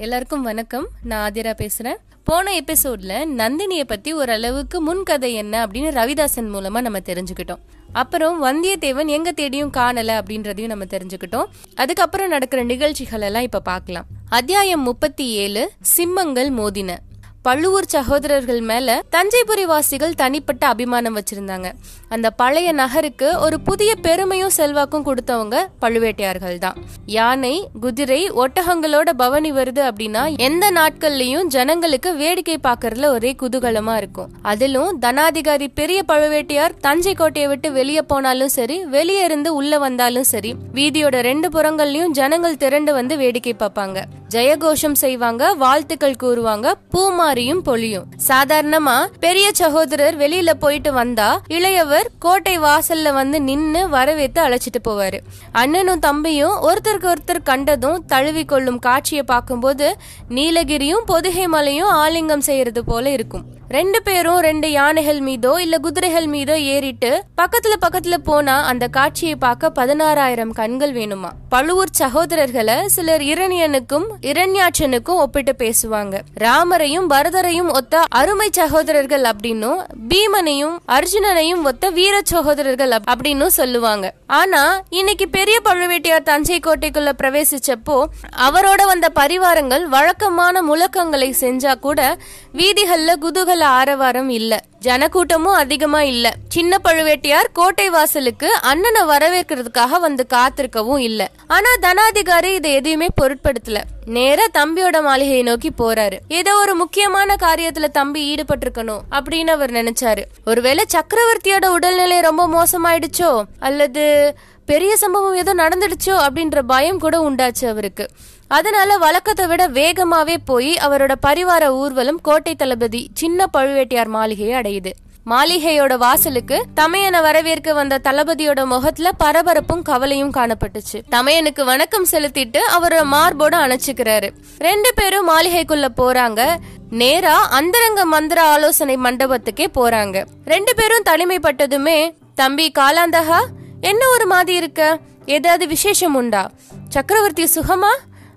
எல்லாருக்கும் வணக்கம். நான் ஆதிரா பேசுறேன். போன எபிசோட்ல நந்தினியை பத்தி ஓரளவுக்கு முன்கதை என்ன அப்படின்னு ரவிதாசன் மூலமா நம்ம தெரிஞ்சுக்கிட்டோம். அப்புறம் வந்தியத்தேவன் எங்க தேடியும் காணல அப்படின்றதையும் நம்ம தெரிஞ்சுக்கிட்டோம். அதுக்கப்புறம் நடக்கிற நிகழ்ச்சிகள் எல்லாம் இப்ப பார்க்கலாம். அத்தியாயம் முப்பத்தி ஏழு சிம்மங்கள் மோதின. பழுவூர் சகோதரர்கள் மேல தஞ்சைபுரி வாசிகள் தனிப்பட்ட அபிமானம் வச்சிருந்தாங்க. அந்த பழைய நகருக்கு ஒரு புதிய பெருமையும் செல்வாக்கும் கொடுத்தவங்க பழுவேட்டையார்கள் தான். யானை குதிரை ஒட்டகங்களோட பவனி வருது அப்படின்னா எந்த நாட்கள்லயும் ஜனங்களுக்கு வேடிக்கை பார்க்கறதுல ஒரே குதூகலமா இருக்கும். அதிலும் தனாதிகாரி பெரிய பழுவேட்டையார் தஞ்சை கோட்டையை விட்டு வெளியே போனாலும் சரி வெளியே இருந்து உள்ள வந்தாலும் சரி வீதியோட ரெண்டு புறங்கள்லயும் ஜனங்கள் திரண்டு வந்து வேடிக்கை பார்ப்பாங்க. ஜெயகோஷம் செய்வாங்க வாழ்த்துக்கள் கூறுவாங்க பூமா மாறியும் பொழியும். சாதாரணமா பெரிய சகோதரர் வெளியில போயிட்டு வந்தா இளையவர் கோட்டை வாசல்ல வந்து நின்னு வரவேத்து அழைச்சிட்டு போவாரு. அண்ணனும் தம்பியும் ஒருத்தருக்கு ஒருத்தர் கண்டதும் தழுவி கொள்ளும் காட்சியை பார்க்கும்போது நீலகிரியும் பொதுகை மலையும் ஆலிங்கம் செய்யறது போல இருக்கும். ரெண்டு பேரும் ரெண்டு யானைகள் மீதோ இல்ல குதிரைகள் மீதோ ஏறிட்டு பக்கத்துல பக்கத்துல போனா அந்த காட்சியை பார்க்க பதினாறாயிரம் கண்கள் வேணுமா? பழுவூர் சகோதரர்களை சிலர் இரணியனுக்கும் இரண்யாட்சனுக்கும் ஒப்பிட்டு பேசுவாங்க. ராமரையும் பரதரையும் ஒத்த அருமை சகோதரர்கள் அப்படின்னும் பீமனையும் அர்ஜுனனையும் ஒத்த வீர சகோதரர்கள் அப்படின்னு அப்படின்னும் சொல்லுவாங்க. ஆனா இன்னைக்கு பெரிய பழுவேட்டையார் தஞ்சை கோட்டைக்குள்ள பிரவேசிச்சப்போ அவரோட வந்த பரிவாரங்கள் வழக்கமான முழக்கங்களை செஞ்சா கூட வீதிகள்ல குதூகல ஆரவாரம் இல்ல. ஜனக்கூட்டமும் அதிகமா இல்ல. சின்ன பழுவேட்டையார் கோட்டை வாசலுக்கு அண்ணனை வரவேற்கிறதுக்காக வந்து காத்திருக்கவும் இல்ல. ஆனா தனாதிகாரி இதை எதையுமே பொருட்படுத்தல. நேரா தம்பியோட மாளிகையை நோக்கி போறாரு. ஏதோ ஒரு முக்கியமான காரியத்துல தம்பி ஈடுபட்டிருக்கணும் அப்படின்னு அவர் நினைச்சாரு. ஒருவேளை சக்கரவர்த்தியோட உடல்நிலை ரொம்ப மோசமாயிடுச்சோ? அல்லது பெரிய சம்பவம் ஏதோ நடந்துடுச்சோ? அப்படின்ற பயம் கூட உண்டாச்சு அவருக்கு. அதனால வழக்கத்தை விட வேகமாவே போய் அவரோட பரிவார ஊர்வலம் கோட்டை தளபதி சின்ன பழுவேட்டையார் மாளிகையை அடையுது. மாளிகையோட வாசலுக்கு தமையனை வரவேற்க வந்த தளபதியோட முகத்துல பரபரப்பும் கவலையும் காணப்பட்டுச்சு. தமையனுக்கு வணக்கம் செலுத்திட்டு அவரோட மார்போட அணைச்சுக்கிறாரு. ரெண்டு பேரும் மாளிகைக்குள்ள போறாங்க. நேரா அந்தரங்க மந்திர ஆலோசனை மண்டபத்துக்கே போறாங்க. ரெண்டு பேரும் தனிமைப்பட்டதுமே தம்பி காலாந்தகா என்ன ஒரு மாதிரி இருக்க? ஏதாவது விசேஷம் உண்டா? சக்கரவர்த்தி சுகமா?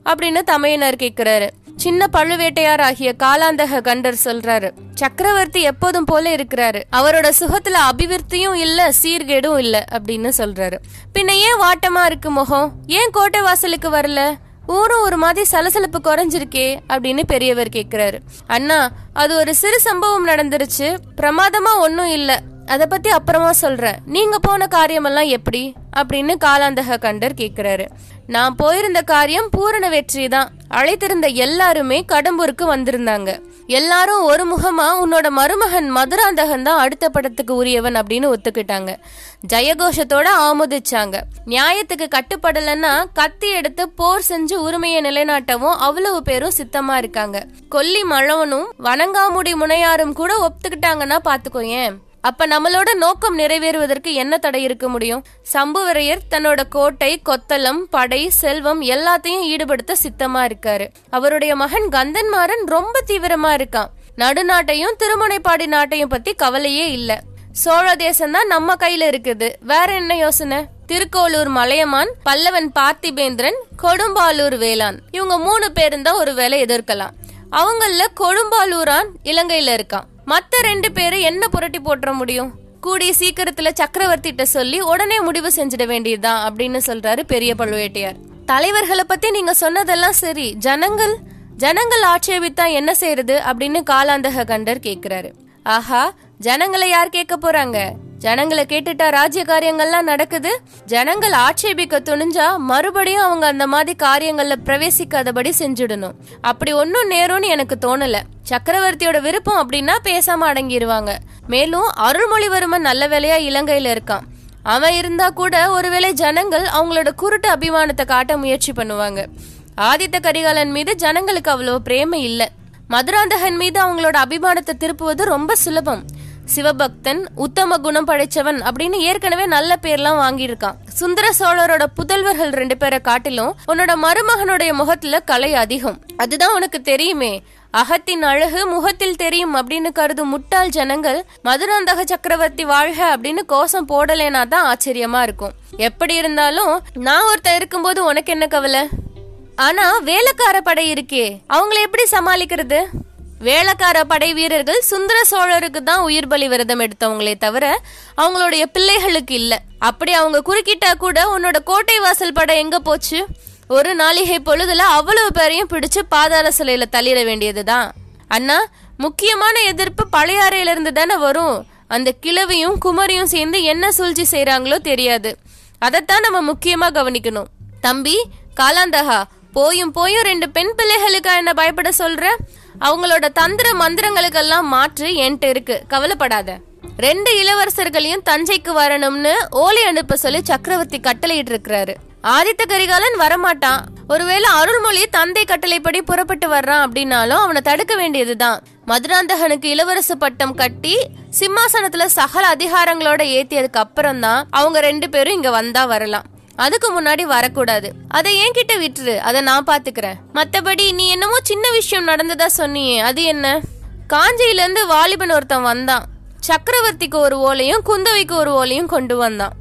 அப்படின்னு தமையனர் கேக்குறாரு. சின்ன பழுவேட்டையார் ஆகிய காலாந்தக கண்டர் சொல்றாரு. சக்கரவர்த்தி எப்போதும் போல இருக்கிறாரு. அவரோட சுகத்துல அபிவிருத்தியும் இல்ல சீர்கேடும் இல்ல அப்படின்னு சொல்றாரு. பின்ன ஏன் வாட்டமா இருக்கு முகம்? ஏன் கோட்டை வாசலுக்கு வரல? ஊரும் ஒரு மாதிரி சலசலப்பு குறைஞ்சிருக்கே அப்படின்னு பெரியவர் கேக்குறாரு. அண்ணா அது ஒரு சிறு சம்பவம் நடந்துருச்சு. பிரமாதமா ஒன்னும் இல்ல. அதை பத்தி அப்புறமா சொல்றேன். நீங்க போன காரியமெல்லாம் எப்படி? அப்படின்னு காலாந்தக கண்டர் கேக்குறாரு. நான் போயிருந்த காரியம் பூரண வெற்றி தான். அழைத்திருந்த எல்லாருமே கடம்பூருக்கு வந்திருந்தாங்க. எல்லாரும் ஒரு முகமா உன்னோட மருமகன் மதுராந்தகன் தான் அடுத்த படத்துக்கு உரியவன் அப்படின்னு ஒத்துக்கிட்டாங்க. ஜெயகோஷத்தோட ஆமோதிச்சாங்க. நியாயத்துக்கு கட்டுப்படலைன்னா கத்தி எடுத்து போர் செஞ்சு உரிமையை நிலைநாட்டவும் அவ்வளவு பேரும் சித்தமா இருக்காங்க. கொல்லி மழவனும் வணங்காமுடி முனையாரும் கூட ஒத்துக்கிட்டாங்கன்னா பாத்துக்கோயேன் அப்ப நம்மளோட நோக்கம் நிறைவேறுவதற்கு என்ன தடை இருக்க முடியும்? சம்புவரையர் தன்னோட கோட்டை கொத்தளம் படை செல்வம் எல்லாத்தையும் ஈடுபடுத்த சித்தமா இருக்காரு. அவருடைய மகன் கந்தன்மாறன் ரொம்ப தீவிரமா இருக்கான். நடுநாட்டையும் திருமுனைப்பாடி நாட்டையும் பத்தி கவலையே இல்ல. சோழ தேசம் தான் நம்ம கையில இருக்குது. வேற என்ன யோசனை? திருக்கோளூர் மலையமான் பல்லவன் பார்த்திபேந்திரன் கொடும்பாலூர் வேளாண். இவங்க மூணு பேரும் தான் ஒரு வேலை எதிர்க்கலாம். அவங்கள கொடும்பாலூரான் இலங்கையில இருக்கான். மத்த ரெண்டு பேரை என்ன புரட்டி போட்டுற முடியும்? கூடிய சீக்கிரத்துல சக்கரவர்த்திட்ட சொல்லி உடனே முடிவு செஞ்சிட வேண்டியதுதான் அப்படின்னு சொல்றாரு பெரிய பழுவேட்டையார். தலைவர்களை பத்தி நீங்க சொன்னதெல்லாம் சரி. ஜனங்கள் ஜனங்கள் ஆட்சேபித்தா என்ன செய்யறது அப்படின்னு காலாந்தக கண்டர் கேக்குறாரு. ஆஹா ஜனங்களை யார் கேட்க போறாங்க? ஜனங்களை கேட்டுட்டா ராஜ்ய காரியங்கள்லாம் நடக்குது. ஜனங்கள் ஆட்சேபிக்க துணிஞ்சா மறுபடியும் அவங்க அந்த மாதிரி காரியங்கள்ல பிரவேசிக்காதபடி செஞ்சுடணும். அப்படி ஒன்னும் நேரும்னு எனக்கு தோணல. சக்கரவர்த்தியோட விருப்பம் அப்படின்னா பேசாம அடங்கிடுவாங்க மேலும் அருள்மொழிவர்மன் நல்ல வேலையா இலங்கையில இருக்கான். அவன் இருந்தா கூட ஒருவேளை ஜனங்கள் அவங்களோட குருட்டு அபிமானத்தை காட்ட முயற்சி பண்ணுவாங்க. ஆதித்த கரிகாலன் மீது ஜனங்களுக்கு அவ்வளவு பிரேமை இல்ல. மதுராந்தகன் மீது அவங்களோட அபிமானத்தை திருப்புவது ரொம்ப சுலபம். சிவபக்தன் உத்தம குணம் படைச்சவன் அப்படின்னு ஏற்கனவே நல்ல பேர்லாம் வாங்கியிருக்கான். சுந்தர சோழரோட புதல்வர்கள் ரெண்டு பேரை காட்டிலும் உன்னோட மருமகனுடைய முகத்துல கலை அதிகம். அதுதான் உனக்கு தெரியுமே. அகத்தின் அழகு முகத்தில் தெரியும் அப்படின்னு கருதும் முட்டாள் ஜனங்கள் மதுராந்தக சக்கரவர்த்தி வாழ்க அப்படின்னு கோஷம் போடலேனா தான் ஆச்சரியமா இருக்கும். எப்படி இருந்தாலும் நான் ஒருத்தன் இருக்கும்போது உனக்கு என்ன கவலை? ஆனா வேலைக்கார படை இருக்கே. அவங்கள எப்படி சமாளிக்கிறது? வேலைக்கார படை வீரர்கள் சுந்தர சோழருக்கு தான் உயிர் பலி விரதம் எடுத்தவங்களே தவிர அவங்களுடைய பிள்ளைகளுக்கு இல்ல. அப்படி அவங்க குறுக்கிட்டா கூட உன்னோட கோட்டை வாசல் படை எங்க போச்சு? ஒரு நாளிகை பொழுதுல அவ்வளவு பேரையும் பிடிச்சு பாதாள சிலையில தள்ளிட வேண்டியதுதான். அண்ணா முக்கியமான எதிர்ப்பு பழையாறையில இருந்து தானே வரும். அந்த கிழவியும் குமரியும் சேர்ந்து என்ன சூழ்ச்சி செய்கிறாங்களோ தெரியாது. அதைத்தான் நம்ம முக்கியமா கவனிக்கணும். தம்பி காலாந்தகா போயும் போயும் ரெண்டு பெண் பிள்ளைகளுக்கா என்ன பயப்பட சொல்ற? அவங்களோட தந்திர மந்திரங்களுக்கெல்லாம் மாற்று என்கிட்ட இருக்கு. கவலைப்படாத. ரெண்டு இளவரசர்களையும் தஞ்சைக்கு வரணும்னு ஓலை அனுப்ப சொல்லி சக்கரவர்த்தி கட்டளையிட்டு இருக்கிறாரு ஆதித்த கரிகாலன் வரமாட்டான். ஒருவேளை அருள்மொழி தந்தை கட்டளைப்படி புறப்பட்டு வர்றான் அப்படின்னாலும் அவனை தடுக்க வேண்டியதுதான். மதுராந்தகனுக்கு இளவரசு பட்டம் கட்டி சிம்மாசனத்துல சகல அதிகாரங்களோட ஏத்தியதுக்கு அப்புறம் தான் அவங்க ரெண்டு பேரும் இங்க வந்தா வரலாம். அதுக்கு முன்னாடி வரக்கூடாது. அதை என்கிட்ட விட்டுரு. அதை நான் பாத்துக்கிறேன். மத்தபடி நீ என்னமோ சின்ன விஷயம் நடந்ததா சொன்னியே. அது என்ன? காஞ்சியிலேருந்து வாலிபன் ஒருத்தன் வந்தான். சக்கரவர்த்திக்கு ஒரு ஓலையும் குந்தவைக்கு ஒரு ஓலையும் கொண்டு வந்தான்.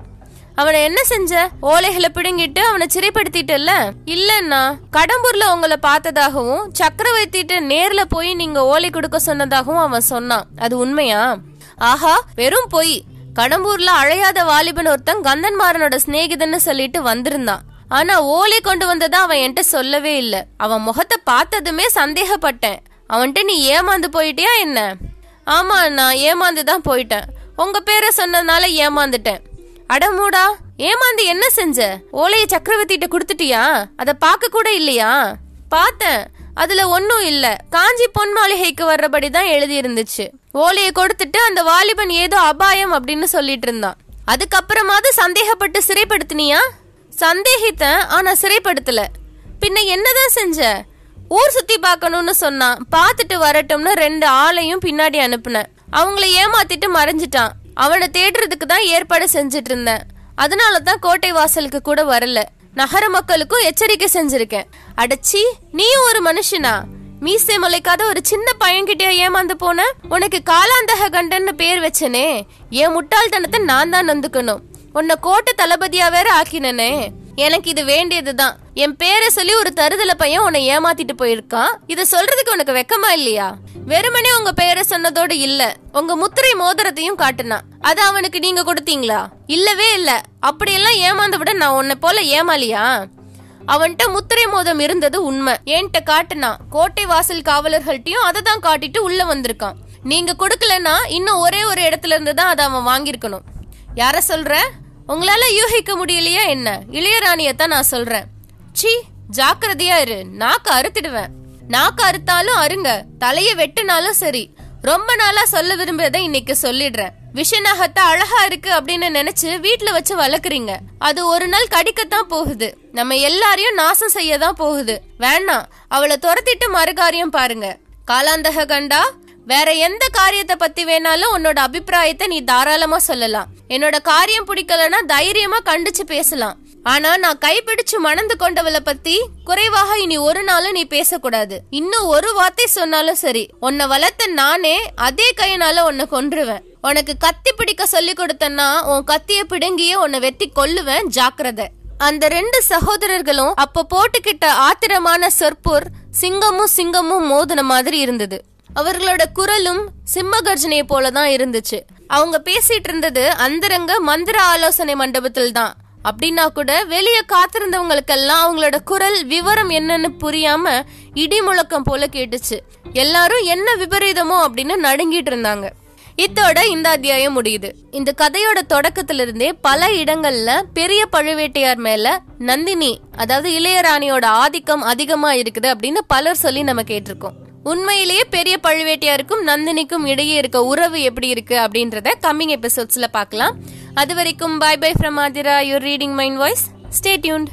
அவனை என்ன செஞ்ச? ஓலைகளை பிடுங்கிட்டு அவனை சிறைப்படுத்திட்டல்ல? இல்லன்னா கடம்பூர்ல உங்களை பார்த்ததாகவும் சக்கரவர்த்திட்ட நேர்ல போய் நீங்க ஓலை கொடுக்க சொன்னதாகவும் அவன் சொன்னான். அது உண்மையா? ஆஹா வெறும் பொய். கடம்பூர்ல அழையாத வாலிபன் ஒருத்தன் கந்தன்மாரனோட சிநேகிதன்னு சொல்லிட்டு வந்திருந்தான். ஆனா ஓலை கொண்டு வந்ததா அவன் என்கிட்ட சொல்லவே இல்ல. அவன் முகத்தை பார்த்ததுமே சந்தேகப்பட்டேன். அவன்கிட்ட நீ ஏமாந்து போயிட்டியா என்ன? ஆமா நான் ஏமாந்து தான் போயிட்டேன். உங்க பேரை சொன்னதுனால ஏமாந்துட்டேன். அடமூடா ஏமாந்து என்ன செஞ்ச? ஓலையை சக்கரவர்த்திட்ட கொடுத்துட்டியா? அத பார்க்க கூட இல்லையா? பார்த்தேன். அதுல ஒன்னும் இல்ல. காஞ்சி பொன் மாளிகைக்கு வர்றபடி தான் எழுதி இருந்துச்சு ஓலையை கொடுத்துட்டு அந்த வாலிபன் ஏதோ அபாயம் அப்படின்னு சொல்லிட்டு இருந்தான் அதுக்கப்புறமாவது சந்தேகப்பட்டு சிறைப்படுத்தினியா? சந்தேகித்தேன் ஆனா சிறைப்படுத்தல. பின்ன என்னதான் செஞ்ச? ஊர் சுத்தி பார்க்கணும்னு சொன்னான். பார்த்துட்டு வரட்டும்னு ரெண்டு ஆளையும் பின்னாடி அனுப்புனேன். அவங்கள ஏமாத்திட்டு மறைஞ்சிட்டான். அவனை தேடுறதுக்கு தான் ஏற்பாடு செஞ்சுட்டு இருந்தேன் அதனால தான் கோட்டை வாசலுக்கு கூட வரல. நகர மக்களுக்கும் எச்சரிக்கை செஞ்சிருக்கேன். அடச்சி நீயும் ஒரு மனுஷனா? மீசை முளைக்காத ஒரு சின்ன பையன்கிட்டயா ஏமாந்து போன? உனக்கு காலாந்தக கண்டன்னு பேர் வச்சனே. என் முட்டாள்தனத்தை நான் தான் நந்துக்கணும். உன்னை கோட்டை தளபதியா வேற ஆக்கினனே. எனக்கு இது வேண்டியதுதான். என் பேரை சொல்லி ஒரு தருதல பையன் உன்னை ஏமாத்திட்டு போயிருக்கான் இத சொல்றதுக்கு உனக்கு வெக்கமா இல்லையா? வெறுமனே உங்க பெயரை சொன்னதோடு இல்ல. உங்க முத்திரை மோதிரத்தையும் காட்டுனான் அது அவனுக்கு நீங்க கொடுத்தீங்களா? இல்லவே இல்ல. அப்படியெல்லாம் ஏமாந்து விட நான் உன்னை போல ஏமாலியா அவன்கிட்ட முத்திரை மோதம் இருந்தது உண்மை. ஏன்ட்ட காட்டுனா கோட்டை வாசல் காவலர்கள்ட்டையும் அதை தான் காட்டிட்டு உள்ள வந்திருக்கான். நீங்க கொடுக்கலன்னா இன்னும் ஒரே ஒரு இடத்துல இருந்து தான் அதை அவன் வாங்கியிருக்கணும். யார சொல்ற? உங்களால யூகிக்க முடியலையா என்ன? இளையராணியத்தான் நான் சொல்றேன். சி ஜாக்கிரதையா இரு. நாக்க அறுத்துடுவேன். நாக்க அறுத்தாலும் அருங்க தலைய வெட்டினாலும் சரி. ரொம்ப நாளா சொல்ல விரும்புறத இன்னைக்கு சொல்லிடுறேன். விஷநகத்தை அழகா இருக்கு அப்படின்னு நினைச்சு வீட்டுல வச்சு வளர்க்குறீங்க. அது ஒரு நாள் கடிக்கத்தான் போகுது. நம்ம எல்லாரையும் நாசம் செய்ய தான் போகுது. வேணாம் அவளை துரத்திட்டு மறுகாரியம் பாருங்க. காலாந்தக கண்டா வேற எந்த காரியத்தை பத்தி வேணாலும் உன்னோட அபிப்பிராயத்தை நீ தாராளமா சொல்லலாம். என்னோட காரியம் பிடிக்கலன்னா தைரியமா கண்டிச்சு பேசலாம். ஆனா நான் கைப்பிடிச்சு மணந்து கொண்டவளை பத்தி குறைவாக இனி ஒரு நாளும் நீ பேசக்கூடாது. இன்னும் ஒரு வார்த்தை சொன்னாலும் சரி உன்னை வளர்த்த நானே அதே கையினால உன்னை கொன்றுவேன். உனக்கு கத்தி பிடிக்க சொல்லி கொடுத்தன்னா உன் கத்திய பிடுங்கியே உன்னை வெட்டி கொல்லுவேன் ஜாக்கிரதை. அந்த ரெண்டு சகோதரர்களும் அப்ப போட்டுக்கிட்ட ஆத்திரமான சொற்பூர் சிங்கமும் சிங்கமும் மோதின மாதிரி இருந்தது. அவர்களோட குரலும் சிம்ம கர்ஜனையை போலதான் இருந்துச்சு. அவங்க பேசிட்டு இருந்தது அந்தரங்க மந்திர ஆலோசனை மண்டபத்தில் தான் அப்படின்னா கூட வெளியே காத்திருந்தவங்களுக்கெல்லாம் அவங்களோட குரல் விவரம் என்னன்னு புரியாம இடி முழக்கம் போல கேட்டுச்சு. எல்லாரும் என்ன விபரீதமோ அப்படின்னு நடுங்கிட்டு இருந்தாங்க. இத்தோட இந்த அத்தியாயம் முடியுது. இந்த கதையோட தொடக்கத்துல இருந்தே பல இடங்கள்ல பெரிய பழுவேட்டையார் மேல நந்தினி அதாவது இளையராணியோட ஆதிக்கம் அதிகமா இருக்குது அப்படின்னு பலர் சொல்லி நம்ம கேட்டிருக்கோம். உண்மையிலேயே பெரிய பழுவேட்டையாருக்கும் நந்தினிக்கும் இடையே இருக்க உறவு எப்படி இருக்கு அப்படின்றத கம்மிங் எபிசோட்ஸ்ல பார்க்கலாம். அது வரைக்கும் bye bye from Aadhira. Your reading mind voice stay tuned